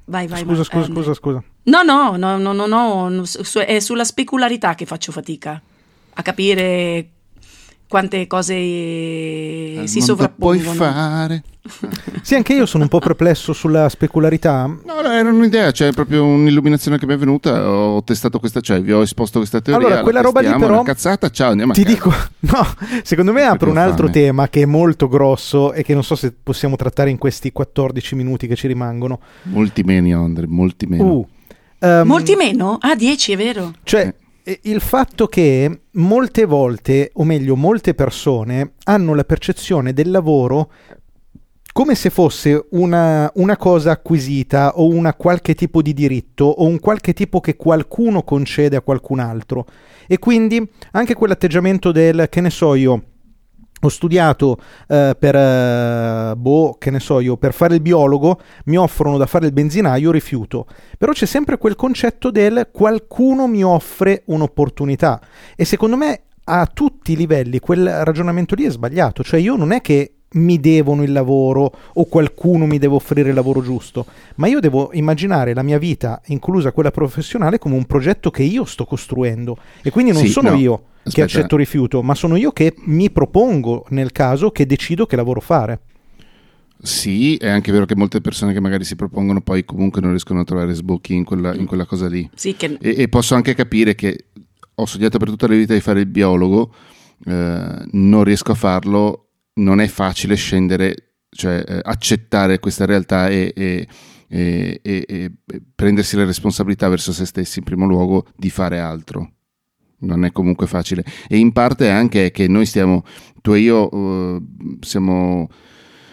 Vai, vai. Scusa, scusa, eh, scusa, scusa. No, no, no, no, no, no, è sulla specularità che faccio fatica a capire quante cose eh, si sovrappongono. puoi fare. [laughs] sì, anche io sono un po' perplesso sulla specularità. No, no, era un'idea, cioè proprio un'illuminazione che mi è venuta, ho testato questa, cioè vi ho esposto questa teoria. Allora, quella roba lì però cazzata, ciao, andiamo Ti dico, [laughs] no, secondo me apre un altro fame. tema che è molto grosso e che non so se possiamo trattare in questi 14 minuti che ci rimangono. Molti meno, Andre, molti meno. Uh, um, molti meno? Ah, 10, è vero. Cioè eh il fatto che molte volte, o meglio molte persone, hanno la percezione del lavoro come se fosse una, una, cosa acquisita o una qualche tipo di diritto o un qualche tipo che qualcuno concede a qualcun altro. E quindi anche quell'atteggiamento del, che ne so io, ho studiato eh, per, eh, boh, che ne so io, per fare il biologo, mi offrono da fare il benzinaio, rifiuto. Però c'è sempre quel concetto del qualcuno mi offre un'opportunità. E secondo me a tutti i livelli quel ragionamento lì è sbagliato. Cioè io non è che mi devono il lavoro o qualcuno mi deve offrire il lavoro giusto, ma io devo immaginare la mia vita, inclusa quella professionale, come un progetto che io sto costruendo e quindi non Sì, sono no, io aspetta. che accetto rifiuto, ma sono io che mi propongo nel caso che decido che lavoro fare. Sì, è anche vero che molte persone che magari si propongono poi comunque non riescono a trovare sbocchi in quella, in quella cosa lì. Sì, che E, e posso anche capire che ho sognato per tutta la vita di fare il biologo, eh, non riesco a farlo, non è facile scendere, cioè eh, accettare questa realtà e, e- e- e- prendersi le responsabilità verso se stessi in primo luogo di fare altro. Non è comunque facile. E in parte anche che noi stiamo, tu e io eh, siamo,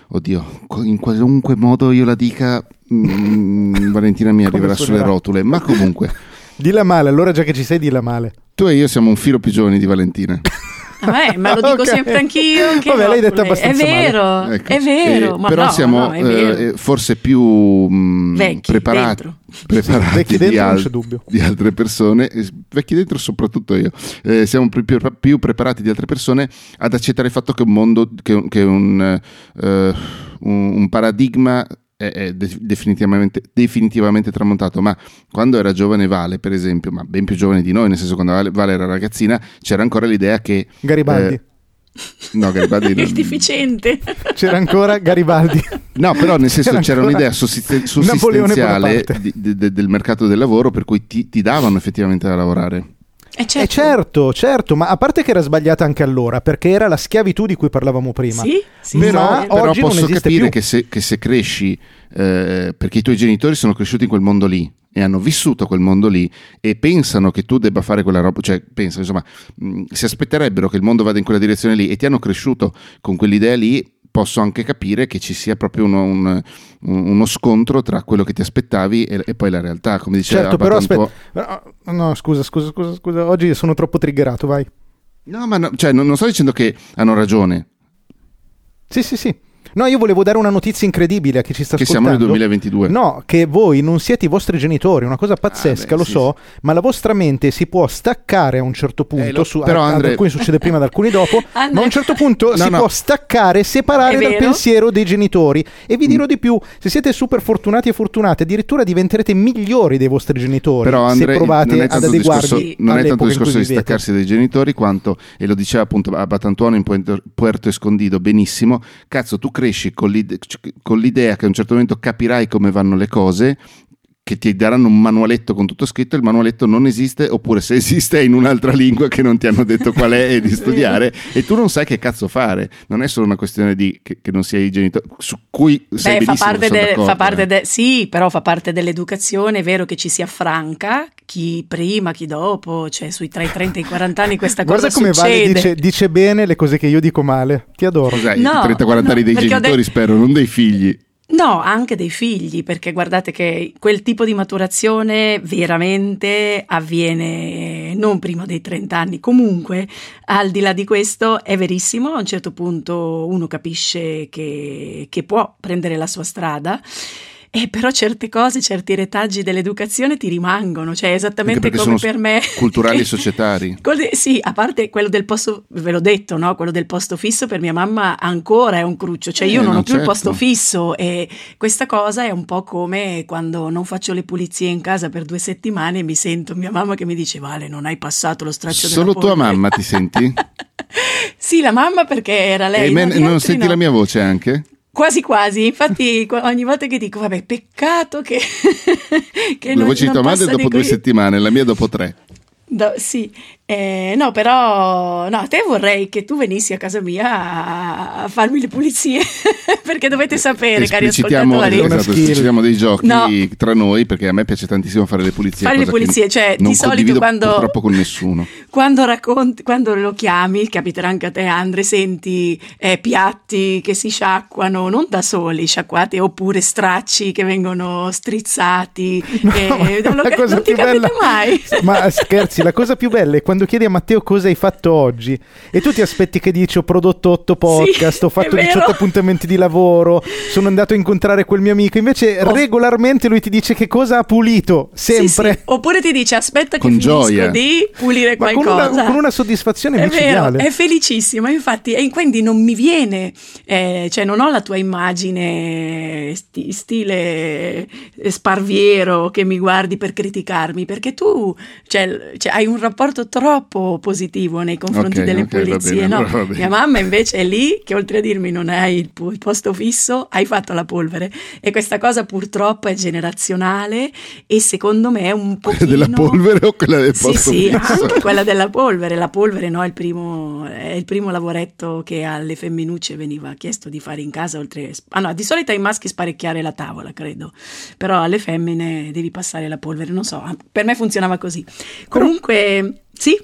oddio, in qualunque modo io la dica, mm, [laughs] Valentina mi arriverà sulle rotule, ma comunque. [laughs] Dilla male, allora già che ci sei, dilla male. Tu e io siamo un filo più giovani di Valentina. [laughs] Ah, eh, ma lo dico [laughs] Ok. sempre anch'io. Che Vabbè, l'hai detto. È abbastanza male. vero, Ecco. è vero. Eh, ma però no, siamo no, è vero. eh, forse più mh, Vecchi preparati, dentro. [laughs] preparati Vecchi di, al- c'è dubbio. di altre persone, eh, vecchi dentro soprattutto io, Eh, siamo più, più- più preparati di altre persone ad accettare il fatto che un mondo, che, che un, eh, un- un paradigma è, è de- definitivamente, definitivamente tramontato, ma quando era giovane Vale, per esempio, ma ben più giovane di noi, nel senso quando Vale, Vale era ragazzina, c'era ancora l'idea che... Garibaldi. eh, no, Garibaldi [laughs] non- Il deficiente. C'era ancora Garibaldi. No, però nel senso C'era c'era un'idea sussisten- sussistenziale di- di- de- del mercato del lavoro per cui ti, ti davano effettivamente da lavorare. Eh, certo. Eh certo, certo, ma a parte che era sbagliata anche allora, perché era la schiavitù di cui parlavamo prima. Sì, sì, però, sì. Ma però oggi non posso capire che se, che se cresci, eh, perché i tuoi genitori sono cresciuti in quel mondo lì e hanno vissuto quel mondo lì e pensano che tu debba fare quella roba, cioè pensano, insomma, mh, si aspetterebbero che il mondo vada in quella direzione lì e ti hanno cresciuto con quell'idea lì, posso anche capire che ci sia proprio uno, un- un- uno scontro tra quello che ti aspettavi e, e poi la realtà, come diceva Certo, però aspetta. No, No, scusa, scusa, scusa, scusa. Oggi sono troppo triggerato, vai. No, ma no, cioè, non, non sto dicendo che hanno ragione, Sì, sì, sì. No, io volevo dare una notizia incredibile a chi ci sta che siamo ascoltando. nel 2022. No, che voi non siete i vostri genitori, una cosa pazzesca, Ah, beh, lo sì, so, ma la vostra mente si può staccare a un certo punto, Eh, lo- su, però, a- ad Andre- alcuni succede prima, ad alcuni dopo, [laughs] Andre- ma a un certo punto [laughs] No, si no. può staccare, separare È dal vero. pensiero dei genitori. E vi dirò di più, se siete super fortunati e fortunate, addirittura diventerete migliori dei vostri genitori Però Andre, se provate non è ad tanto il adeguarvi discorso, non è tanto il discorso di staccarsi dai genitori quanto, e lo diceva appunto a Batantuono in Puerto, Escondido benissimo, cazzo tu cresci con l'ide- con l'idea che a un certo momento capirai come vanno le cose che ti daranno un manualetto con tutto scritto, il manualetto non esiste, oppure se esiste è in un'altra [laughs] lingua che non ti hanno detto qual è e di [laughs] studiare, e tu non sai che cazzo fare. Non è solo una questione di che, che non sia i genitori, su cui sei Beh, fa parte, sono de- fa parte eh. de- sì, però fa parte dell'educazione, è vero che ci si affranca, chi prima, chi dopo, cioè sui tra i 30 e i 40 anni questa Guarda cosa come Vale succede. dice, dice bene le cose che io dico male. Ti adoro. Cos'è, No, i 30-40 anni no, dei perché ho genitori, de- spero, non dei figli. No, anche dei figli, perché guardate che quel tipo di maturazione veramente avviene non prima dei 30 anni. Comunque, al di là di questo, è verissimo, a un certo punto uno capisce che, che può prendere la sua strada. E però certe cose, certi retaggi dell'educazione ti rimangono, cioè esattamente come per me. culturali e [laughs] societari. Sì, a parte quello del posto, ve l'ho detto, no? quello del posto fisso per mia mamma ancora è un cruccio, cioè Eh, io non no, ho più certo. il posto fisso e questa cosa è un po' come quando non faccio le pulizie in casa per due settimane e mi sento mia mamma che mi dice Vale non hai passato lo straccio Solo della tua polvere." mamma ti senti? [laughs] sì, la mamma perché era lei. e me- non senti no. la mia voce anche? Quasi quasi, infatti ogni volta che dico vabbè peccato che, [laughs] che La voce di tua madre dopo due qui. settimane, la mia dopo tre. Do- sì, eh, no, però no, a te vorrei che tu venissi a casa mia a, farmi le pulizie, [laughs] perché dovete sapere, cari ascoltatori, esatto, esplicitiamo dei giochi No. tra noi perché a me piace tantissimo fare le pulizie. Fare le pulizie, cioè, non di solito condivido quando- purtroppo con nessuno. [laughs] quando racconti, quando lo chiami, capiterà anche a te Andre, senti eh, piatti che si sciacquano non da soli, sciacquati, oppure stracci che vengono strizzati, [laughs] No, eh, ma non, lo la cosa non ti più capita bella- mai. Ma scherzi, la cosa più bella è quando quando chiedi a Matteo cosa hai fatto oggi e tu ti aspetti che dici ho prodotto otto podcast, sì, ho fatto 18 appuntamenti di lavoro, sono andato a incontrare quel mio amico, invece oh. regolarmente lui ti dice che cosa ha pulito, sempre. Sì, sì. Oppure ti dice aspetta che finisco di pulire Ma qualcosa. Con una, con una soddisfazione è micidiale. Vero, è felicissimo, infatti, e quindi non mi viene, eh, cioè non ho la tua immagine sti, stile sparviero che mi guardi per criticarmi, perché tu cioè, cioè, hai un rapporto troppo positivo nei confronti okay, delle okay, pulizie. Bene, no? Mia mamma invece è lì che oltre a dirmi non hai il, il posto fisso, hai fatto la polvere. E questa cosa purtroppo è generazionale e secondo me è un po'... Quella della polvere o quella del posto sì, fisso? Sì, anche quella della polvere. La polvere no, è, il primo, è il primo lavoretto che alle femminucce veniva chiesto di fare in casa. Oltre... Ah no, di solito ai maschi sparecchiare la tavola, credo. Però alle femmine devi passare la polvere. Non so, per me funzionava così. Comunque, sì,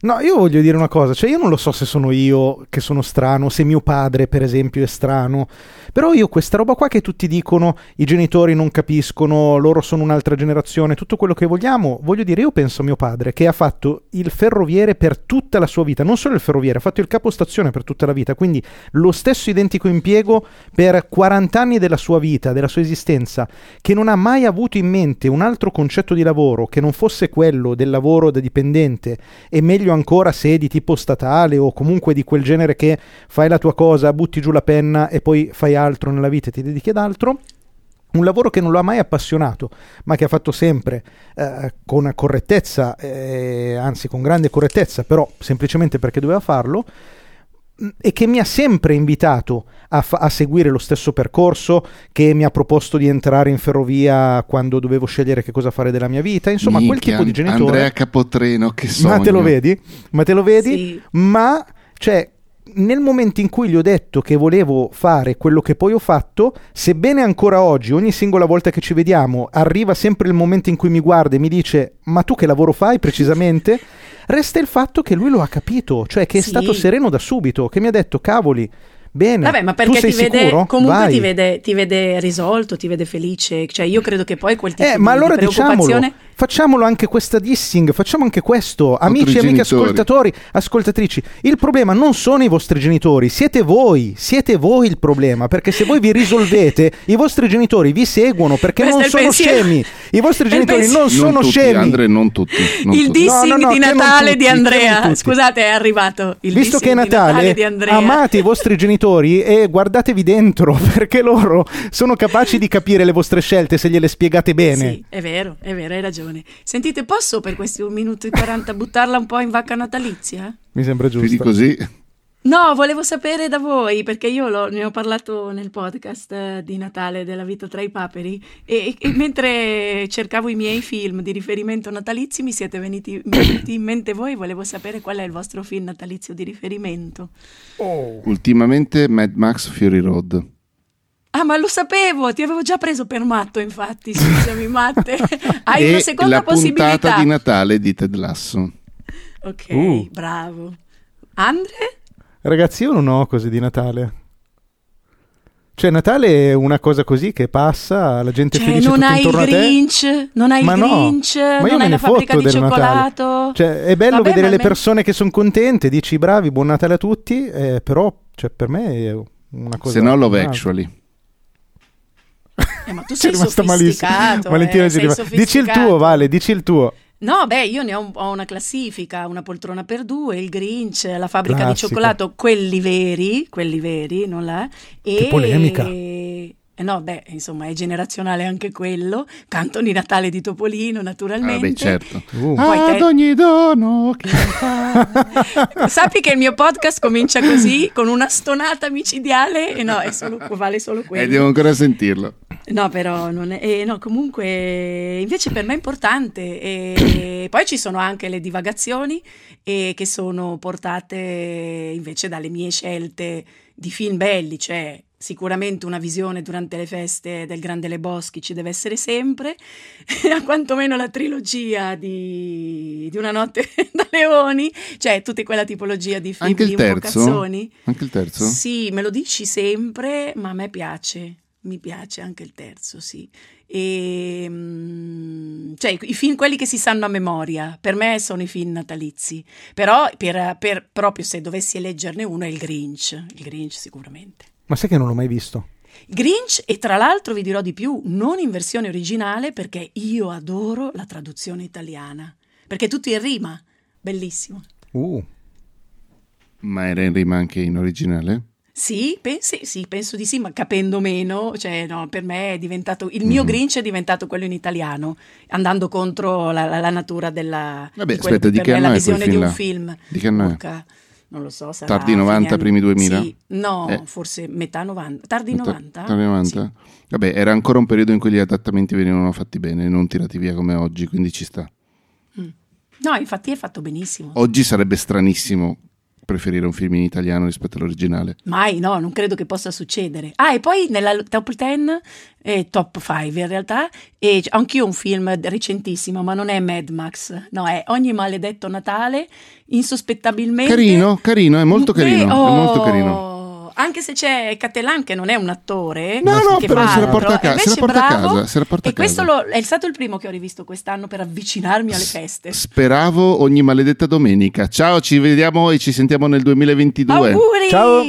No, io voglio dire una cosa, cioè io non lo so se sono io che sono strano, se mio padre per esempio è strano, però io questa roba qua che tutti dicono i genitori non capiscono, loro sono un'altra generazione, tutto quello che vogliamo, voglio dire io penso a mio padre che ha fatto il ferroviere per tutta la sua vita, non solo il ferroviere, ha fatto il capostazione per tutta la vita, quindi lo stesso identico impiego per 40 anni della sua vita, della sua esistenza, che non ha mai avuto in mente un altro concetto di lavoro che non fosse quello del lavoro da dipendente e meglio meglio ancora se di tipo statale o comunque di quel genere che fai la tua cosa, butti giù la penna e poi fai altro nella vita e ti dedichi ad altro. Un lavoro che non lo ha mai appassionato, ma che ha fatto sempre eh, con correttezza, eh, anzi con grande correttezza, però semplicemente perché doveva farlo, e che mi ha sempre invitato a, fa- a, seguire lo stesso percorso, che mi ha proposto di entrare in ferrovia quando dovevo scegliere che cosa fare della mia vita, insomma Minchia, quel tipo di genitore. Andrea Capotreno, che sogno. Ma te lo vedi? Ma te lo vedi? Sì. Ma, cioè, nel momento in cui gli ho detto che volevo fare quello che poi ho fatto, sebbene ancora oggi, ogni singola volta che ci vediamo, arriva sempre il momento in cui mi guarda e mi dice ma tu che lavoro fai precisamente? [laughs] Resta il fatto che lui lo ha capito, cioè che è sì. stato sereno da subito, che mi ha detto cavoli, Bene. Vabbè, ma perché ti vede, comunque ti vede, ti vede, risolto, ti vede felice. Cioè, io credo che poi quel tipo eh, ma allora di preoccupazione. Diciamolo, facciamolo anche questa dissing, facciamo anche questo. Amici e amiche ascoltatori, ascoltatrici, il problema non sono i vostri genitori, siete voi, siete voi il problema. Perché se voi vi risolvete, i vostri genitori vi seguono perché Questo non sono pensiero. scemi. I vostri genitori non, non sono tutti, scemi. Andre, non tutti. Non il tutti. dissing no, no, no, di Natale tutti, di Andrea. Scusate, è arrivato. Il Visto che è Natale, Natale amate i vostri genitori e guardatevi dentro [laughs] perché loro sono capaci di capire le vostre scelte se gliele spiegate bene. Sì, è vero, è vero, hai ragione. Sentite, posso per questi un minuto e 40 buttarla un po' in vacca natalizia? Mi sembra giusto. Quindi così. No, volevo sapere da voi, perché io lo, ne ho parlato nel podcast eh, di Natale della vita tra i paperi e, e, [clears throat] mentre cercavo i miei film di riferimento natalizi mi siete venuti, venuti, in mente voi, volevo sapere qual è il vostro film natalizio di riferimento. Oh. Ultimamente Mad Max Fury Road. Ah, ma lo sapevo, ti avevo già preso per matto, infatti, scusami [laughs] Matte. Hai e una seconda la possibilità. puntata di Natale di Ted Lasso. Ok, Uh. bravo. Andre? Ragazzi, io non ho cose di Natale. Cioè, Natale è una cosa così che passa, la gente è Cioè, felice non tutto hai il intorno a te. Grinch, non hai il no, Grinch, ma io non hai la fabbrica di Natale. cioccolato. Cioè, è bello Vabbè, vedere le me- persone che sono contente, dici bravi, buon Natale a tutti, eh, però cioè, per me è una cosa... Se no, Love. Actually. Eh, ma tu [laughs] Sei sei rimasta malissimo. Valentina eh, sei. Dici il tuo, Vale, dici il tuo. No, beh, io ne ho, ho una classifica, una poltrona per due, il Grinch, la fabbrica Classico. di cioccolato, quelli veri, quelli veri, non la... E... Che polemica. Eh no, beh, insomma, è generazionale anche quello. Canto di Natale di Topolino, Ah, naturalmente. beh, certo. Uh. Poi te- Ad ogni dono che [laughs] fa. Sappi che il mio podcast comincia così, con una stonata micidiale, e no, è solo, vale solo quello. Eh, devo ancora sentirlo. No, però non è, eh, no, comunque invece per me è importante. E [coughs] poi ci sono anche le divagazioni eh, che sono portate invece dalle mie scelte di film belli, cioè sicuramente una visione durante le feste del Grande Leboschi ci deve essere sempre, [laughs] a quantomeno la trilogia di, di Una notte [laughs] da leoni, cioè tutta quella tipologia di film Anche il di terzo? Anche il terzo? Sì, me lo dici sempre, ma a me piace. Mi piace anche il terzo, sì. E, mm, cioè, i film, quelli che si sanno a memoria, per me sono i film natalizi. Però, per, per, proprio se dovessi eleggerne uno, è il Grinch. Il Grinch, sicuramente. Ma sai che non l'ho mai visto? Grinch, e tra l'altro vi dirò di più, non in versione originale perché io adoro la traduzione italiana. Perché è tutto in rima. Bellissimo. Uh. Ma era in rima anche in originale? Sì, pensi, sì, penso di sì, ma capendo meno, cioè, no, per me è diventato il mio mm. Grinch è diventato quello in italiano, andando contro la, la, la natura della Vabbè, di aspetta, di che me, la visione di un film. Di che anno è? Non lo so, sarà Tardi 90, primi 2000? Sì, no, eh. forse metà 90. Tardi 90? Tardi 90? Sì. Vabbè, era ancora un periodo in cui gli adattamenti venivano fatti bene, non tirati via come oggi, quindi ci sta. Mm. No, infatti è fatto benissimo. Oggi sarebbe stranissimo preferire un film in italiano rispetto all'originale. Mai, no, non credo che possa succedere. Ah, e poi nella top 10, eh, top 5 in realtà, e anch'io un film recentissimo, ma non è Mad Max, no, è Ogni maledetto Natale, insospettabilmente... Carino, carino, è molto carino, eh, oh, è molto carino anche se c'è Catelan che non è un attore, no, no, che però fa se la porta a, ca- se la porta bravo, a casa. Se la porta e questo lo, è stato il primo che ho rivisto quest'anno per avvicinarmi alle feste. Speravo ogni maledetta domenica. Ciao, ci vediamo e ci sentiamo nel 2022. Auguri! Ciao!